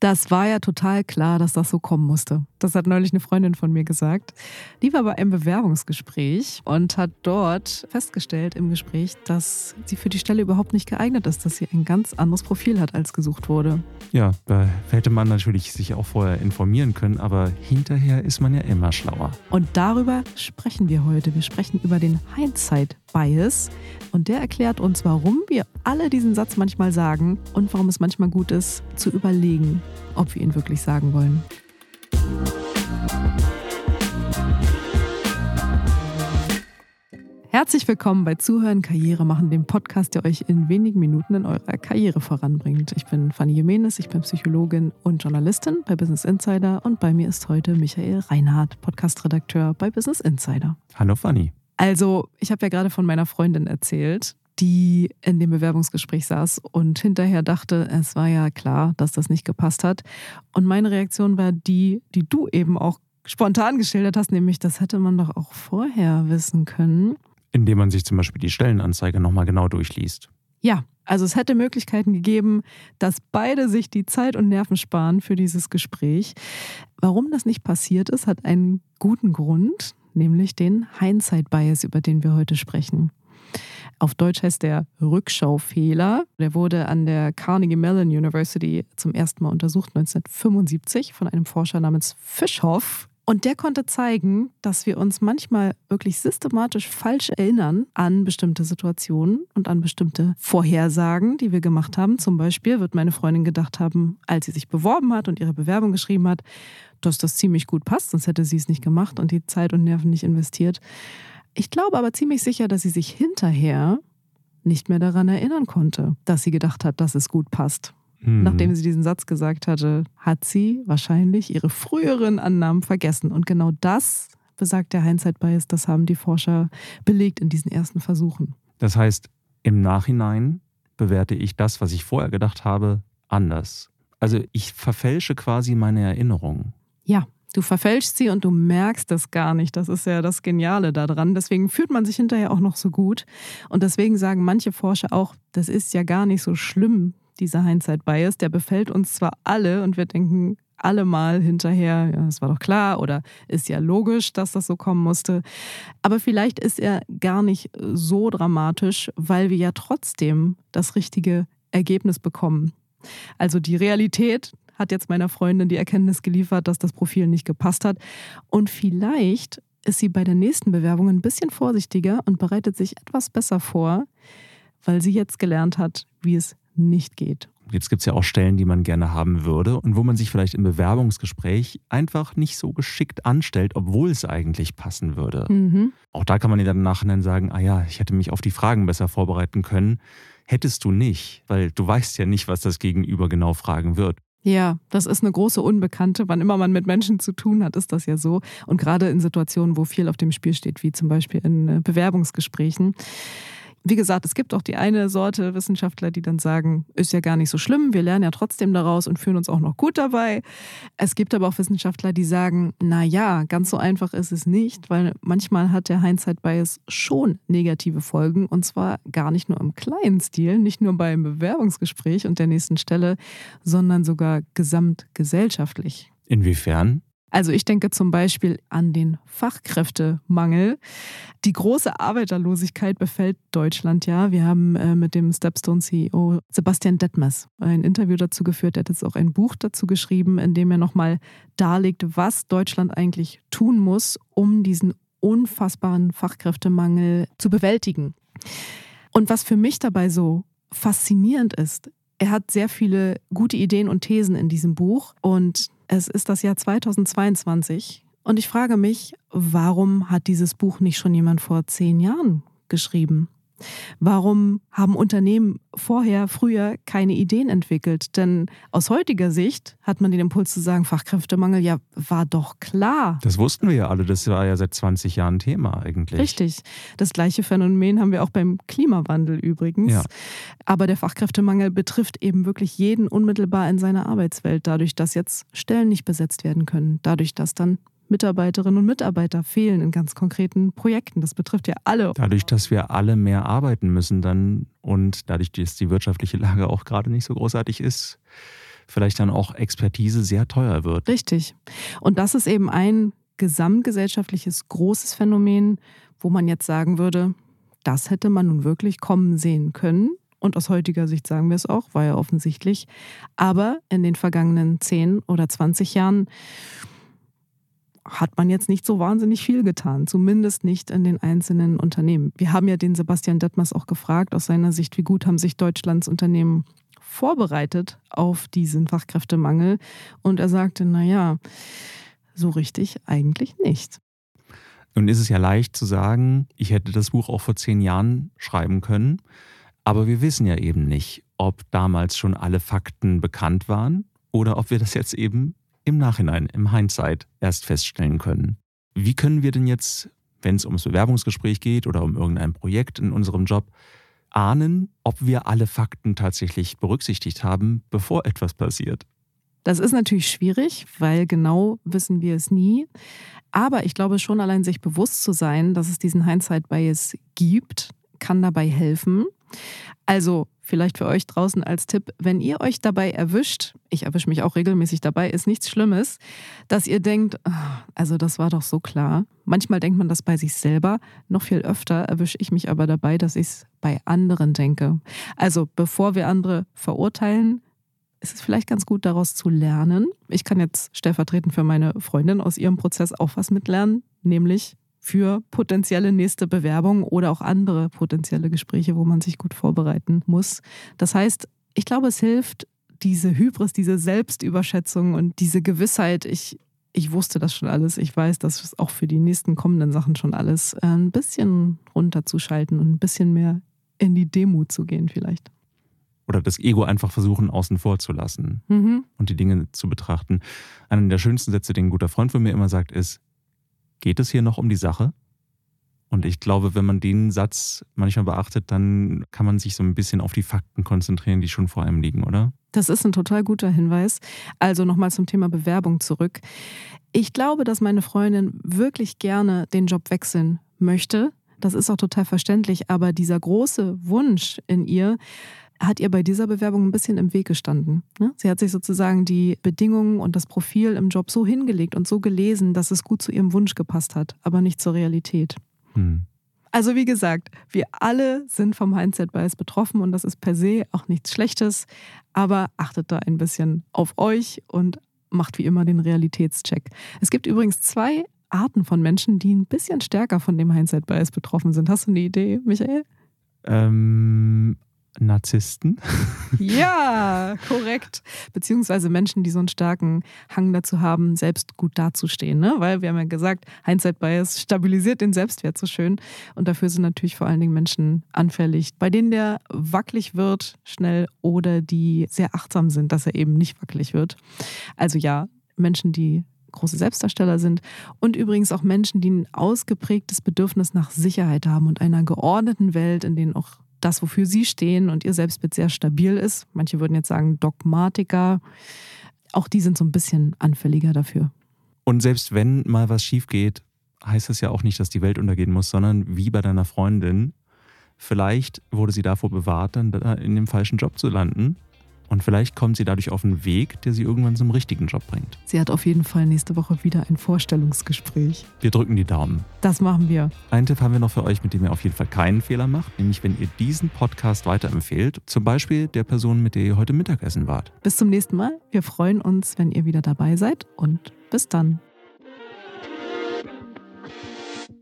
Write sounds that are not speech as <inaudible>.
Das war ja total klar, dass das so kommen musste. Das hat neulich eine Freundin von mir gesagt. Die war bei einem Bewerbungsgespräch und hat dort festgestellt im Gespräch, dass sie für die Stelle überhaupt nicht geeignet ist, dass sie ein ganz anderes Profil hat, als gesucht wurde. Ja, da hätte man natürlich sich auch vorher informieren können, aber hinterher ist man ja immer schlauer. Und darüber sprechen wir heute. Wir sprechen über den Hindsight Bias und der erklärt uns, warum wir alle diesen Satz manchmal sagen und warum es manchmal gut ist, zu überlegen, ob wir ihn wirklich sagen wollen. Herzlich willkommen bei Zuhören Karriere machen, dem Podcast, der euch in wenigen Minuten in eurer Karriere voranbringt. Ich bin Fanny Jimenez, ich bin Psychologin und Journalistin bei Business Insider und bei mir ist heute Michael Reinhardt, Podcastredakteur bei Business Insider. Hallo Fanny. Also, ich habe ja gerade von meiner Freundin erzählt, die in dem Bewerbungsgespräch saß und hinterher dachte, es war ja klar, dass das nicht gepasst hat. Und meine Reaktion war die, die du eben auch spontan geschildert hast, nämlich das hätte man doch auch vorher wissen können. Indem man sich zum Beispiel die Stellenanzeige nochmal genau durchliest. Ja, also es hätte Möglichkeiten gegeben, dass beide sich die Zeit und Nerven sparen für dieses Gespräch. Warum das nicht passiert ist, hat einen guten Grund, nämlich den Hindsight Bias, über den wir heute sprechen. Auf Deutsch heißt der Rückschaufehler. Der wurde an der Carnegie Mellon University zum ersten Mal untersucht, 1975, von einem Forscher namens Fischhoff. Und der konnte zeigen, dass wir uns manchmal wirklich systematisch falsch erinnern an bestimmte Situationen und an bestimmte Vorhersagen, die wir gemacht haben. Zum Beispiel wird meine Freundin gedacht haben, als sie sich beworben hat und ihre Bewerbung geschrieben hat, dass das ziemlich gut passt, sonst hätte sie es nicht gemacht und die Zeit und Nerven nicht investiert. Ich glaube aber ziemlich sicher, dass sie sich hinterher nicht mehr daran erinnern konnte, dass sie gedacht hat, dass es gut passt. Mhm. Nachdem sie diesen Satz gesagt hatte, hat sie wahrscheinlich ihre früheren Annahmen vergessen. Und genau das besagt der Hindsight-Bias, das haben die Forscher belegt in diesen ersten Versuchen. Das heißt, im Nachhinein bewerte ich das, was ich vorher gedacht habe, anders. Also ich verfälsche quasi meine Erinnerung. Ja, du verfälschst sie und du merkst das gar nicht. Das ist ja das Geniale daran. Deswegen fühlt man sich hinterher auch noch so gut. Und deswegen sagen manche Forscher auch, das ist ja gar nicht so schlimm, dieser Hindsight-Bias. Der befällt uns zwar alle und wir denken alle mal hinterher, ja, das war doch klar oder ist ja logisch, dass das so kommen musste. Aber vielleicht ist er gar nicht so dramatisch, weil wir ja trotzdem das richtige Ergebnis bekommen. Also die Realität hat jetzt meiner Freundin die Erkenntnis geliefert, dass das Profil nicht gepasst hat. Und vielleicht ist sie bei der nächsten Bewerbung ein bisschen vorsichtiger und bereitet sich etwas besser vor, weil sie jetzt gelernt hat, wie es nicht geht. Jetzt gibt es ja auch Stellen, die man gerne haben würde und wo man sich vielleicht im Bewerbungsgespräch einfach nicht so geschickt anstellt, obwohl es eigentlich passen würde. Mhm. Auch da kann man ja dann nachher sagen, ah ja, ich hätte mich auf die Fragen besser vorbereiten können. Hättest du nicht, weil du weißt ja nicht, was das Gegenüber genau fragen wird. Ja, das ist eine große Unbekannte. Wann immer man mit Menschen zu tun hat, ist das ja so. Und gerade in Situationen, wo viel auf dem Spiel steht, wie zum Beispiel in äh, Bewerbungsgesprächen. Wie gesagt, es gibt auch die eine Sorte Wissenschaftler, die dann sagen, ist ja gar nicht so schlimm, wir lernen ja trotzdem daraus und fühlen uns auch noch gut dabei. Es gibt aber auch Wissenschaftler, die sagen, na ja, ganz so einfach ist es nicht, weil manchmal hat der Hindsight Bias schon negative Folgen und zwar gar nicht nur im kleinen Stil, nicht nur beim Bewerbungsgespräch und der nächsten Stelle, sondern sogar gesamtgesellschaftlich. Inwiefern? Also ich denke zum Beispiel an den Fachkräftemangel. Die große Arbeiterlosigkeit befällt Deutschland ja. Wir haben äh, mit dem Stepstone-CEO Sebastian Detmers ein Interview dazu geführt. Er hat jetzt auch ein Buch dazu geschrieben, in dem er nochmal darlegt, was Deutschland eigentlich tun muss, um diesen unfassbaren Fachkräftemangel zu bewältigen. Und was für mich dabei so faszinierend ist, er hat sehr viele gute Ideen und Thesen in diesem Buch und es ist das Jahr 2022 und ich frage mich, warum hat dieses Buch nicht schon jemand vor zehn Jahren geschrieben? Warum haben Unternehmen vorher, früher keine Ideen entwickelt? Denn aus heutiger Sicht hat man den Impuls zu sagen, Fachkräftemangel, ja, war doch klar. Das wussten wir ja alle, das war ja seit 20 Jahren Thema eigentlich. Richtig. Das gleiche Phänomen haben wir auch beim Klimawandel übrigens. Ja. Aber der Fachkräftemangel betrifft eben wirklich jeden unmittelbar in seiner Arbeitswelt, dadurch, dass jetzt Stellen nicht besetzt werden können, dadurch, dass dann Mitarbeiterinnen und Mitarbeiter fehlen in ganz konkreten Projekten. Das betrifft ja alle. Dadurch, dass wir alle mehr arbeiten müssen dann und dadurch, dass die wirtschaftliche Lage auch gerade nicht so großartig ist, vielleicht dann auch Expertise sehr teuer wird. Richtig. Und das ist eben ein gesamtgesellschaftliches großes Phänomen, wo man jetzt sagen würde, das hätte man nun wirklich kommen sehen können. Und aus heutiger Sicht sagen wir es auch, war ja offensichtlich. Aber in den vergangenen 10 oder 20 Jahren hat man jetzt nicht so wahnsinnig viel getan, zumindest nicht in den einzelnen Unternehmen. Wir haben ja den Sebastian Detmers auch gefragt, aus seiner Sicht, wie gut haben sich Deutschlands Unternehmen vorbereitet auf diesen Fachkräftemangel. Und er sagte, naja, so richtig eigentlich nicht. Nun ist es ja leicht zu sagen, ich hätte das Buch auch vor zehn Jahren schreiben können, aber wir wissen ja eben nicht, ob damals schon alle Fakten bekannt waren oder ob wir das jetzt eben im Nachhinein, im Hindsight erst feststellen können. Wie können wir denn jetzt, wenn es ums Bewerbungsgespräch geht oder um irgendein Projekt in unserem Job, ahnen, ob wir alle Fakten tatsächlich berücksichtigt haben, bevor etwas passiert? Das ist natürlich schwierig, weil genau wissen wir es nie. Aber ich glaube schon allein sich bewusst zu sein, dass es diesen Hindsight-Bias gibt, kann dabei helfen. Also vielleicht für euch draußen als Tipp, wenn ihr euch dabei erwischt, ich erwische mich auch regelmäßig dabei, ist nichts Schlimmes, dass ihr denkt, ah, also das war doch so klar. Manchmal denkt man das bei sich selber, noch viel öfter erwische ich mich aber dabei, dass ich es bei anderen denke. Also bevor wir andere verurteilen, ist es vielleicht ganz gut, daraus zu lernen. Ich kann jetzt stellvertretend für meine Freundin aus ihrem Prozess auch was mitlernen, nämlich für potenzielle nächste Bewerbungen oder auch andere potenzielle Gespräche, wo man sich gut vorbereiten muss. Das heißt, ich glaube, es hilft, diese Hybris, diese Selbstüberschätzung und diese Gewissheit, ich, ich wusste das schon alles, ich weiß, dass es auch für die nächsten kommenden Sachen schon alles äh, ein bisschen runterzuschalten und ein bisschen mehr in die Demut zu gehen vielleicht oder das Ego einfach versuchen, außen vor zu lassen mhm. und die Dinge zu betrachten. Einer der schönsten Sätze, den ein guter Freund von mir immer sagt, ist, geht es hier noch um die Sache? Und ich glaube, wenn man den Satz manchmal beachtet, dann kann man sich so ein bisschen auf die Fakten konzentrieren, die schon vor einem liegen, oder? Das ist ein total guter Hinweis. Also nochmal zum Thema Bewerbung zurück. Ich glaube, dass meine Freundin wirklich gerne den Job wechseln möchte. Das ist auch total verständlich. Aber dieser große Wunsch in ihr, hat ihr bei dieser Bewerbung ein bisschen im Weg gestanden. Ne? Sie hat sich sozusagen die Bedingungen und das Profil im Job so hingelegt und so gelesen, dass es gut zu ihrem Wunsch gepasst hat, aber nicht zur Realität. Hm. Also wie gesagt, wir alle sind vom Hindsight-Bias betroffen und das ist per se auch nichts Schlechtes, aber achtet da ein bisschen auf euch und macht wie immer den Realitätscheck. Es gibt übrigens zwei Arten von Menschen, die ein bisschen stärker von dem Hindsight-Bias betroffen sind. Hast du eine Idee, Michael? Ähm, Narzissten. Ja, <laughs> korrekt. Beziehungsweise Menschen, die so einen starken Hang dazu haben, selbst gut dazustehen. Ne? Weil wir haben ja gesagt, Hindsight Bias stabilisiert den Selbstwert so schön. Und dafür sind natürlich vor allen Dingen Menschen anfällig, bei denen der wackelig wird schnell oder die sehr achtsam sind, dass er eben nicht wackelig wird. Also ja, Menschen, die große Selbstdarsteller sind und übrigens auch Menschen, die ein ausgeprägtes Bedürfnis nach Sicherheit haben und einer geordneten Welt, in denen auch das, wofür sie stehen und ihr Selbstbild sehr stabil ist. Manche würden jetzt sagen Dogmatiker. Auch die sind so ein bisschen anfälliger dafür. Und selbst wenn mal was schief geht, heißt das ja auch nicht, dass die Welt untergehen muss, sondern wie bei deiner Freundin, vielleicht wurde sie davor bewahrt, dann in dem falschen Job zu landen und vielleicht kommt sie dadurch auf einen Weg, der sie irgendwann zum richtigen Job bringt. Sie hat auf jeden Fall nächste Woche wieder ein Vorstellungsgespräch. Wir drücken die Daumen. Das machen wir. Einen Tipp haben wir noch für euch, mit dem ihr auf jeden Fall keinen Fehler macht, nämlich wenn ihr diesen Podcast weiterempfehlt, zum Beispiel der Person, mit der ihr heute Mittagessen wart. Bis zum nächsten Mal. Wir freuen uns, wenn ihr wieder dabei seid und bis dann.